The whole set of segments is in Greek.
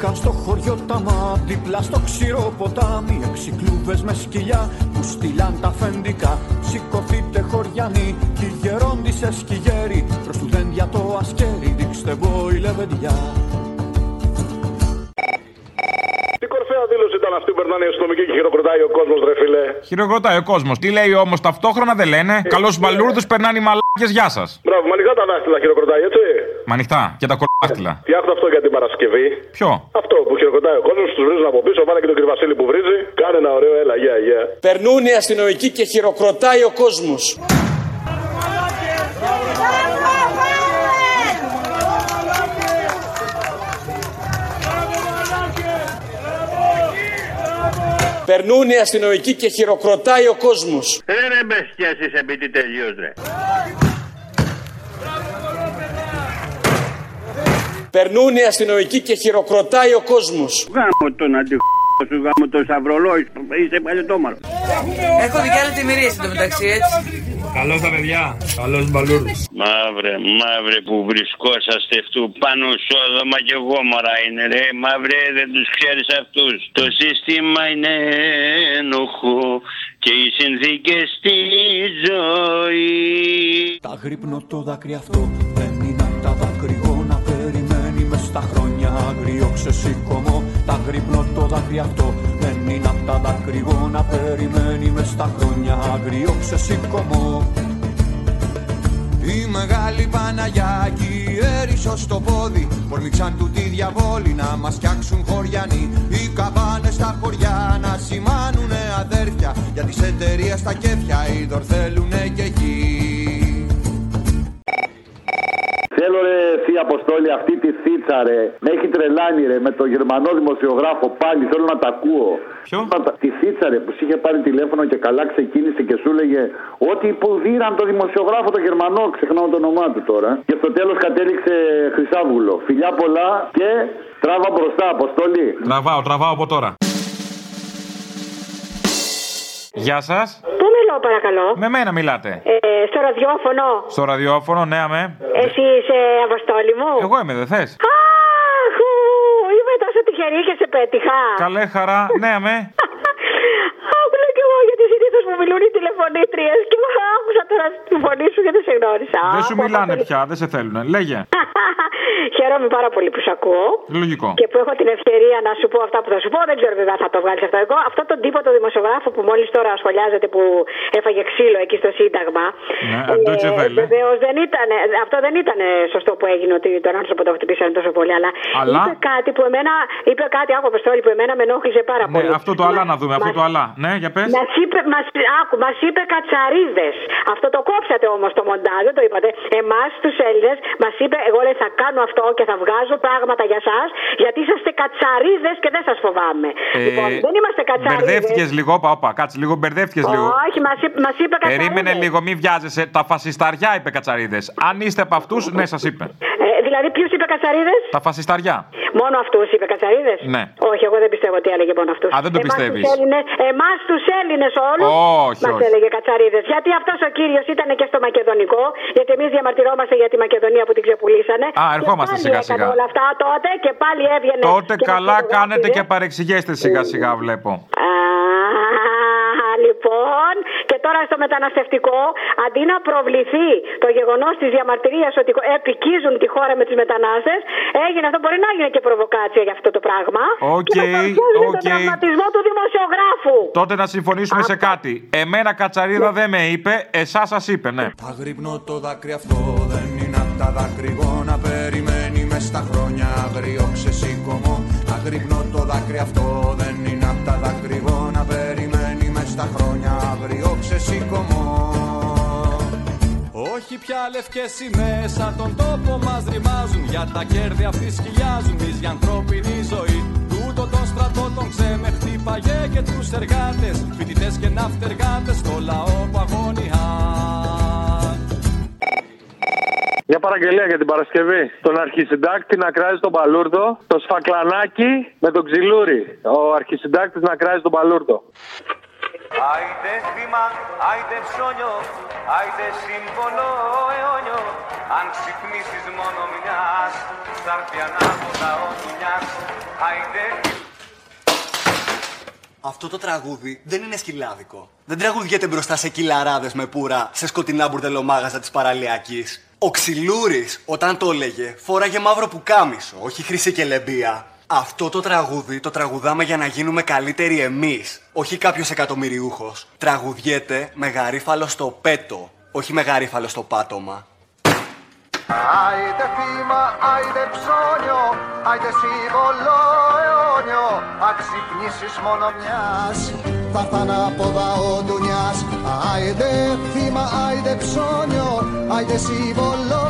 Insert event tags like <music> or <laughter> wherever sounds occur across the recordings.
Βρέθηκαν στο χωριό τα μα δίπλα στο ξηρό ποτάμι. Έξι κλούβες με σκυλιά που στείλαν τα αφεντικά. Σηκωθείτε χωριανοί κι γερόντισε σκυγέρι Προς του δέντια το ασκέρι δείξτε βόη λεβεντιά κορφαία δήλωση ήταν αυτή που περνάνε οι αστυνομικοί και χειροκροτάει ο κόσμος, ρε φίλε. Χειροκροτάει ο κόσμος. Τι λέει όμως ταυτόχρονα δεν λένε. Καλώς μπαλούρδους περνάνε οι μαλάκες, γεια σας. Μπράβο, μα ανοιχτά τα δάχτυλα χειροκροτάει, έτσι. Μα ανοιχτά και τα κολάχτυλα. Φτιάχνω αυτό για την Παρασκευή. Ποιο; Αυτό που χειροκροτάει ο κόσμος, τους βρίζουν από πίσω, βάλε και τον κύριο Βασίλη που βρίζει. Κάνε ένα ωραίο έλα, γεια, γεια. Περνούν οι αστυνομικοί και χειροκροτάει ο κόσμος. Περνούν οι αστυνομικοί και χειροκροτάει ο κόσμος. Ρε ρε μπεστιάσεις επί τι τελείως ρε. Περνούν οι αστυνομικοί και χειροκροτάει ο κόσμος. Γάμο τον αντιχ... σου γάμο τον Σταυρολόη, είσαι παλιωτόμαρο. Έχω δει και άλλη τιμηρία μεταξύ, έτσι. Καλώς τα παιδιά. Καλώς μπαλούρδου. Μαύρε, μαύρε που βρισκόσαστε αυτού πάνω σόδομα και γόμορα είναι ρε. Μαύρε δεν τους ξέρεις αυτούς. Το σύστημα είναι ενοχό και οι συνθήκες στη ζωής. Τα γρύπνω το δάκρυ αυτό δεν είναι απ' τα δακρυγόνα Περιμένει μες στα χρόνια άγριο ξεσήκωμο Τα γρύπνω το δάκρυ αυτό δεν είναι απ' τα δακρυγόνα Περιμένει μες στα χρόνια άγριο ξεσήκωμο. Η μεγάλη Παναγιά και η Έρισος στο πόδι Πορμήξαν του τη διαβόλη να μας φτιάξουν χωριανοί. Οι καμπάνες στα χωριά να σημάνουνε αδέρφια Για τις εταιρείες στα κέφια είδωρ θέλουνε και εκεί Αποστόλη αυτή τη θίτσα ρε. Με έχει τρελάνει ρε με το γερμανό δημοσιογράφο πάλι θέλω να τα ακούω. Ποιο; Να τα- Τη θίτσα ρε που σου είχε πάρει τηλέφωνο και καλά ξεκίνησε και σου έλεγε Ότι που δίραν το δημοσιογράφο το γερμανό. Ξεχνάω το όνομά του τώρα. Και στο τέλος κατέληξε Χρυσάβουλο. Φιλιά πολλά και τράβα μπροστά Αποστόλη. Τραβάω, τραβάω από τώρα. Γεια σας. Πού μιλώ παρακαλώ. Με μένα μιλάτε. Ε, στο ραδιόφωνο. Στο ραδιόφωνο, ναι, αμέ. Εσύ είσαι αποστόλη μου; Εγώ είμαι, δεν θες; Αχ, ου, είμαι τόσο τυχερή και σε πέτυχα. Καλέ χαρά, ναι, αμέ. <laughs> Άκουλα κι εγώ γιατί συνήθω μου μιλούν οι τηλεφωνήτριε και άκουσα τώρα τη φωνή σου και δεν σε γνώρισα. Δεν σου Αχ, μιλάνε πολύ. πια, δεν σε θέλουν. Λέγε. <laughs> Χαίρομαι πάρα πολύ που σε ακούω. Λογικό. Και που έχω την ευκαιρία να σου πω αυτά που θα σου πω, δεν ξέρω βέβαια θα το βγάλεις αυτό. Εγώ, αυτό τον τύπο το δημοσιογράφο που μόλις τώρα σχολιάζεται που έφαγε ξύλο εκεί στο Σύνταγμα. Ναι, Deutsche Welle. Βεβαίως δεν ήταν. Αυτό δεν ήταν σωστό που έγινε ότι τον άνθρωπο το χτυπήσανε τόσο πολύ. Αλλά, Αλλά; είπε κάτι που εμένα. Είπε κάτι, άκου Αποστόλη, που εμένα με ενόχλησε πάρα Ναι, πολύ. αυτό το αλλά να δούμε, αυτό Μας- το αλλά. Ναι, για πες. Μας είπε, μας, άκου, μας είπε κατσαρίδες. Αυτό το κόψατε όμως το μοντάζ, δεν το είπατε. Εμάς τους Έλληνες μας είπε, εγώ λέει θα κάνω αυτό και θα βγάζω πράγματα για εσά, γιατί είσαστε κατσαρίδες και δεν σας φοβάμαι. λοιπόν, δεν είμαστε κατσαρίδες. Μπερδεύτηκες λίγο, όπα, όπα, κάτσε λίγο, μπερδεύτηκες λίγο. Όχι, μας είπε, μας είπε κατσαρίδες. Περίμενε λίγο, μην βιάζεσαι. Τα φασισταριά είπε κατσαρίδες. Αν είστε από αυτούς, ναι, σας είπε. Ε, δηλαδή, ποιου είπε κατσαρίδε. Τα φασισταριά. Μόνο αυτούς είπε κατσαρίδε. Ναι. Όχι, εγώ δεν πιστεύω ότι έλεγε μόνο αυτούς. Α, δεν το πιστεύεις. Εμάς τους Έλληνες όλου. Όχι, Μας όχι. έλεγε κατσαρίδες. Γιατί αυτός ο κύριος ήταν και στο Μακεδονικό. Γιατί εμείς διαμαρτυρόμαστε για τη Μακεδονία που την ξεπουλήσανε. Α, ερχόμαστε Και πάλι σιγά έκανε σιγά. όλα αυτά τότε και πάλι έβγαινε. Τότε και μας καλά φωτογράφιζε. κάνετε και παρεξηγέστε σιγά σιγά, βλέπω. Α, λοιπόν, και τώρα στο μεταναστευτικό, αντί να προβληθεί το γεγονός της διαμαρτυρίας ότι εποικίζουν τη χώρα με τους μετανάστες, έγινε αυτό. Μπορεί να έγινε και προβοκάτσια για αυτό το πράγμα. Οκ, και να παρουσιάζεται οκ. τον τραυματισμό του δημοσιογράφου. Τότε να συμφωνήσουμε σε κάτι. Εμένα κατσαρίδα δεν με είπε, εσάς σας είπε, ναι. Τ' αγρύπνω το δάκρυ αυτό δεν είναι απ' τα δακρυγόνα Περιμένει μες στα χρόνια άγριο ξεσηκωμό Τα γρύπνω το δάκρυ αυτό δεν Όχι πια λευκές σημαίες σαν τον τόπο μας ρημάζουν Για τα κέρδη αυτοί σκυλιάζουν μης για ανθρώπινη ζωή Τούτο τον στρατό τον ξέμε χτύπαγε και τους εργάτες Φοιτητές και ναυτεργάτες στο λαό που αγωνιά Μια παραγγελία για την Παρασκευή. Τον αρχισυντάκτη να κράζει τον παλούρδο, το σφακλανάκι με τον ξυλούρι. Ο αρχισυντάκτης να κράζει τον παλούρδο. Άιντε βήμα, άιντε ψώνιο, άιντε σύμβολο αιώνιο Αν ξυπνήσεις μόνο μιας Θα έρθει ανάποδα ο δουλειάς Άιντε Αυτό το τραγούδι δεν είναι σκυλάδικο. Δεν τραγουδιέται μπροστά σε κυλαράδες με πουρα σε σκοτεινά μπουρδελομάγαζα της παραλιακής. Ο Ξυλούρης, όταν το έλεγε, φόραγε μαύρο πουκάμισο, όχι χρυσή και λεμπία. Αυτό το τραγούδι το τραγουδάμε για να γίνουμε καλύτεροι εμείς, όχι κάποιος εκατομμυριούχος. Τραγουδιέται με γαρίφαλο στο πέτο, όχι με γαρίφαλο στο πάτωμα. Άιντε θύμα, άιντε ψώνιο, άιντε σύμβολο αιώνιο Αν ξυπνήσεις μόνο μιας, θα έρθ' ανάποδα ο ντουνιάς Άιντε θύμα, άιντε ψώνιο, άιντε σύμβολο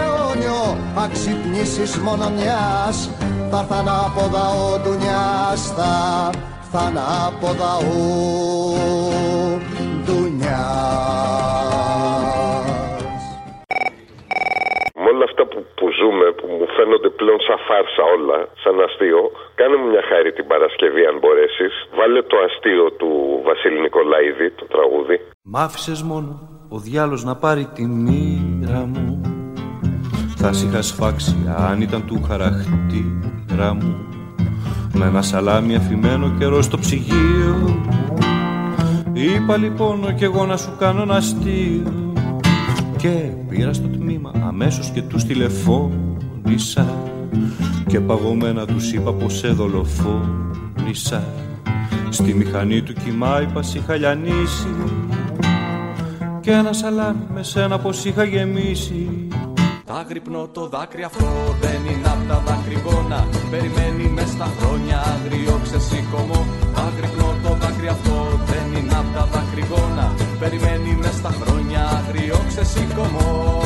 αιώνιο Αν ξυπνήσεις μόνο μιας, θα έρθ' ανάποδα ο ντουνιάς Θα έρθ' ανάποδα ο ντουνιάς Με όλα αυτά που, που ζούμε, που μου φαίνονται πλέον σαν φάρσα όλα, σαν αστείο, κάνε μου μια χάρη την Παρασκευή αν μπορέσεις. Βάλε το αστείο του Βασίλη Νικολαίδη, το τραγούδι. Μ' άφησες μόνο ο διάλος να πάρει τη μοίρα μου Θα σ' είχα σφάξει αν ήταν του χαρακτήρα μου. Με ένα σαλάμι αφημένο καιρό στο ψυγείο. Είπα λοιπόν κι εγώ να σου κάνω ένα αστείο Και πήρα στο τμήμα αμέσως και τους τηλεφώνησα. Και παγωμένα τους είπα πως σε δολοφόνησα. Στη μηχανή του κοιμά είπα σ' είχα λιανίσει και ένα σαλάμι με σένα πως είχα γεμίσει Άγρυπνο το δάκρυ αυτό δεν είναι απ' τα δακρυγόνα. Περιμένει μες στα χρόνια άγριο ξεσήκωμο. Άγρυπνο το δάκρυ αυτό δεν είναι απ' τα δακρυγόνα. Περιμένει μες στα χρόνια άγριο ξεσήκωμο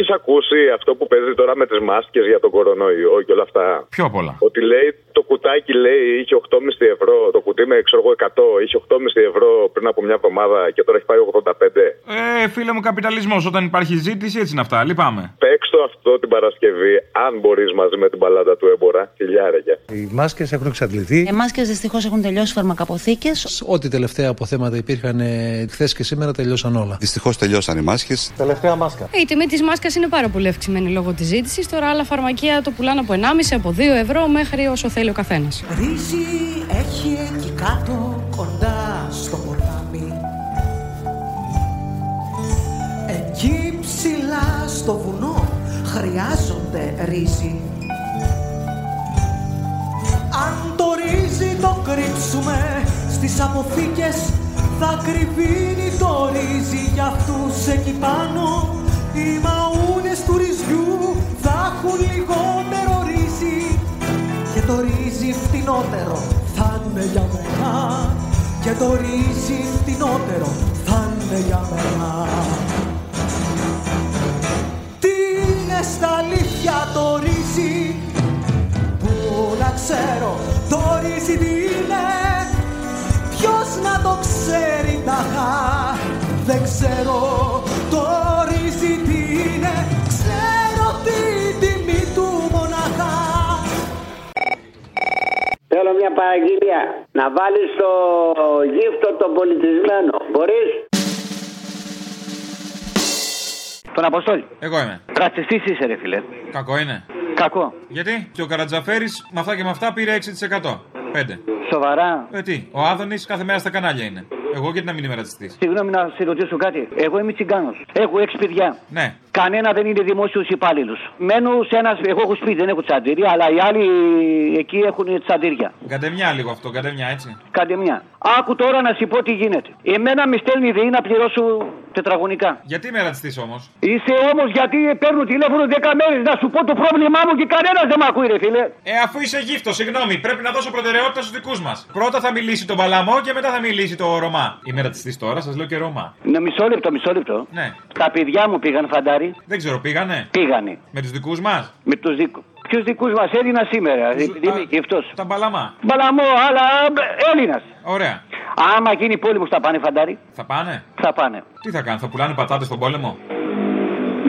έχεις ακούσει αυτό που παίζει τώρα με τις μάσκες για τον κορονοϊό και όλα αυτά; Πιο απ' όλα. Ότι λέει το κουτάκι λέει είχε 8,5 ευρώ, το κουτί με ξέρω εγώ 100, είχε 8,5 ευρώ πριν από μια εβδομάδα και τώρα έχει πάει 85. Ε, φίλε μου, καπιταλισμός. Όταν υπάρχει ζήτηση, έτσι είναι αυτά. Λυπάμαι. Παίξ το αυτό την Παρασκευή, αν μπορείς μαζί με την παλάτα του έμπορα. Χιλιάρεκια. Οι μάσκες έχουν εξαντληθεί. Οι μάσκες δυστυχώς έχουν τελειώσει φαρμακαποθήκες. Ό,τι τελευταία αποθέματα υπήρχαν χθες και σήμερα τελειώσαν όλα. Δυστυχώς τελειώσαν οι μάσκες. Τελευταία μάσκα. Η τιμή της μάσκας είναι πάρα πολύ αυξημένη λόγω της ζήτησης. Τώρα άλλα φαρμακεία το πουλάνε από 1,5 από 2 ευρώ μέχρι όσο θέλει ο καθένας. Ρύζι έχει εκεί κάτω κοντά στο ποτάμι Εκεί ψηλά στο βουνό χρειάζονται ρύζι Αν το ρύζι το κρύψουμε στις αποθήκες θα κρυβίνει το ρύζι για αυτούς εκεί πάνω Οι μαούνες του ρυζιού θα έχουν λιγότερο ρύζι και το ρύζι φτηνότερο θα είναι για μένα. Και το ρύζι φτηνότερο θα είναι για μένα. Τι είναι στα αλήθεια το ρύζι; Που να ξέρω το ρύζι τι είναι; Ποιος να το ξέρει ταχά δεν ξέρω το ρύζι τι είναι ξέρω την τιμή του μοναχά Θέλω μια παραγγελία. Να βάλεις το γύφτο το πολιτισμένο. Μπορείς; Τον Αποστόλη. Εγώ είμαι. Ρατσιστής είσαι, ρε φιλέ. Κακό είναι. Κακό. Γιατί; Και ο Καρατζαφέρης με αυτά και με αυτά πήρε 6%. 5. Σοβαρά. Ε, τι, ο Άδωνης κάθε μέρα στα κανάλια είναι. Εγώ γιατί να μην είμαι ρατσιστής; Συγγνώμη να σε ρωτήσω κάτι. Εγώ είμαι τσιγκάνος. Έχω έξι παιδιά. Ναι. Κανένα δεν είναι δημόσιος υπάλληλος. Μένω σε ένας. Εγώ έχω σπίτι, δεν έχω τσαντήρια, αλλά οι άλλοι εκεί έχουν τσαντήρια. Καντεμιά λίγο αυτό, καντεμιά έτσι. Κάντε μια. Άκου τώρα να σου πω τι γίνεται. Εμένα με στέλνει η ΔΕΗ να πληρώσω τετραγωνικά. Γιατί είμαι ρατσιστή όμως; Είσαι όμως γιατί παίρνω τηλέφωνο 10 μέρες να σου πω το πρόβλημά μου και κανένας δεν με ακούει, ρε φίλε. Ε, αφού είσαι γύφτος, συγγνώμη, πρέπει να δώσω προτεραιότητα στους δικούς μας. Πρώτα θα μιλήσει το Παλαμό και μετά θα μιλήσει το Ρωμά. Είμαι ρατσιστή τώρα, σας λέω και Ρωμά. Ναι, μισό λεπτό, μισό λεπτό. Ναι. Τα παιδιά μου πήγαν φαντάρι. Δεν ξέρω, πήγανε; Πήγανε. Με τους δικούς μας; Με τους δικούς. Ποιους δικούς μας έδινα σήμερα, επειδή είμαι γυφτό. Τα Μπαλαμά. Μπαλαμό, αλλά Έλληνας. Ωραία. Άμα γίνει πόλεμο θα πάνε φαντάρι. Θα πάνε; Θα πάνε. Τι θα κάνουν, θα πουλάνε πατάτες στον πόλεμο;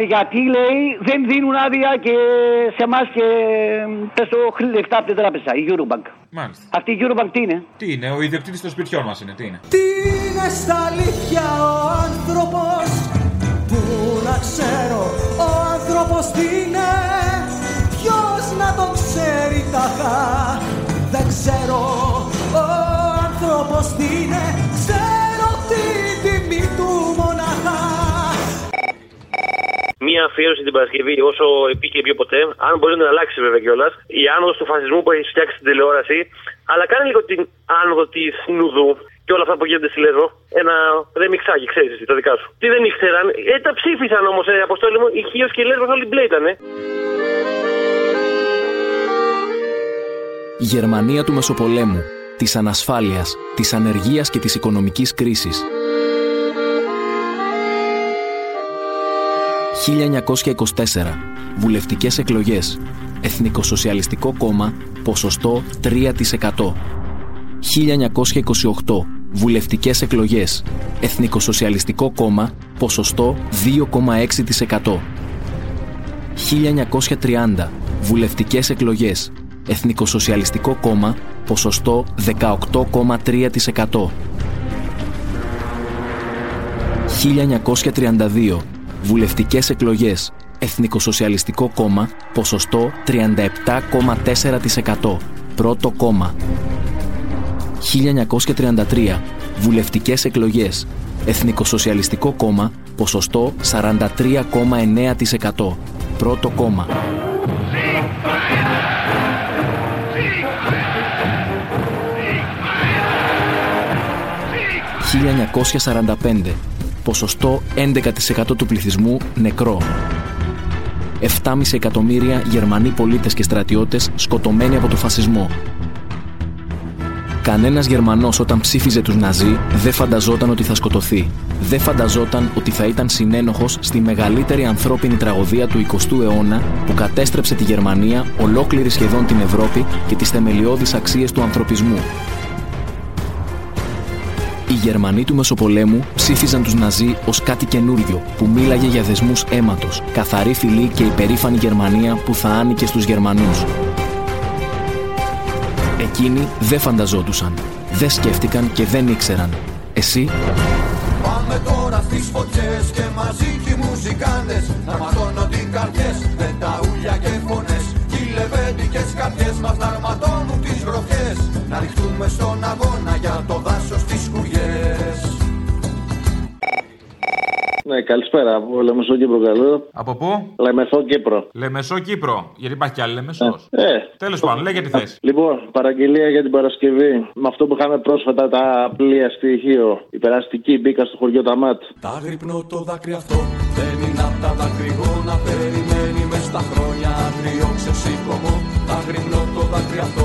γιατί λέει δεν δίνουν άδεια και σε εμάς και πες το χρ- λεφτά από την τράπεζα, η Eurobank. Μάλιστα. Αυτή η Eurobank τι είναι; Τι είναι, ο ιδιοκτήτης των σπιτιών μας είναι, τι είναι; Τι είναι στα αλήθεια ο άνθρωπος Πού να ξέρω ο άνθρωπος τι είναι; Ποιος να τον ξέρει ταχά Δεν ξέρω ο άνθρωπος τι είναι; Μία αφιέρωση την Παρασκευή, όσο επίκαιη πιο ποτέ, αν μπορεί να αλλάξει βέβαια κιόλας, η άνοδος του φασισμού που έχει φτιάξει την τηλεόραση, αλλά κάνει λίγο την άνοδο της νουδού και όλα αυτά που γίνονται στη Λέσβο. Ένα ρεμιξάκι, ξέρεις εσύ, τα δικά σου. Τι δεν ήξεραν, ε, τα ψήφισαν όμως, ε, αποστόλη μου, η Χίος και η Λέσβος όλοι μπλε ήτανε. Η Γερμανία του Μεσοπολέμου, της ανασφάλειας, της ανεργίας και της οικονομικής κρίσης. 1924. Βουλευτικές εκλογές. Εθνικοσοσιαλιστικό κόμμα, ποσοστό 3%. 1928. Βουλευτικές εκλογές. Εθνικοσοσιαλιστικό κόμμα, ποσοστό 2,6%. 1930. Βουλευτικές εκλογές. Εθνικοσοσιαλιστικό κόμμα, ποσοστό 18,3%. 1932. Βουλευτικές εκλογές. Εθνικοσοσιαλιστικό κόμμα, ποσοστό 37,4%. Πρώτο κόμμα. 1933. Βουλευτικές εκλογές. Εθνικοσοσιαλιστικό κόμμα, ποσοστό 43,9%. Πρώτο κόμμα. 1945. Ποσοστό 11% του πληθυσμού νεκρό. 7,5 εκατομμύρια Γερμανοί πολίτες και στρατιώτες σκοτωμένοι από το φασισμό. Κανένας Γερμανός όταν ψήφιζε τους Ναζί δεν φανταζόταν ότι θα σκοτωθεί. Δεν φανταζόταν ότι θα ήταν συνένοχος στη μεγαλύτερη ανθρώπινη τραγωδία του 20ου αιώνα που κατέστρεψε τη Γερμανία, ολόκληρη σχεδόν την Ευρώπη και τις θεμελιώδεις αξίες του ανθρωπισμού. Οι Γερμανοί του Μεσοπολέμου ψήφιζαν τους Ναζί ως κάτι καινούριο που μίλαγε για δεσμούς αίματος, καθαρή φυλή και υπερήφανη Γερμανία που θα άνοικε στους Γερμανούς. Εκείνοι δεν φανταζόντουσαν, δεν σκέφτηκαν και δεν ήξεραν. Εσύ; Πάμε τώρα στις φωτιές και μαζί κι οι μουζικάντες Να ματώνουν οι καρδιές με τα ούλια και φωνές Κι οι λεβέντικες καρδιές μας να αρματώνουν τις γροφιές καλησπέρα. Από Λεμεσό Κύπρο, καλό. Από πού; Λεμεσό Κύπρο. Λεμεσό Κύπρο. Γιατί υπάρχει κι άλλη Λεμεσός. Ε, Τέλος πάντων, λέγε τι θες. Λοιπόν, παραγγελία για την Παρασκευή. Με αυτό που είχαμε πρόσφατα τα πλοία στοιχείο. Η περαστική μπήκα στο χωριό Ταμάτ. Τα γρυπνό το δάκρυ αυτό δεν είναι απ' τα δακρυγόνα Περιμένει μες στα χρόνια αγριό ξεσήκωμο Τα γρυπνό το δάκρυ αυτό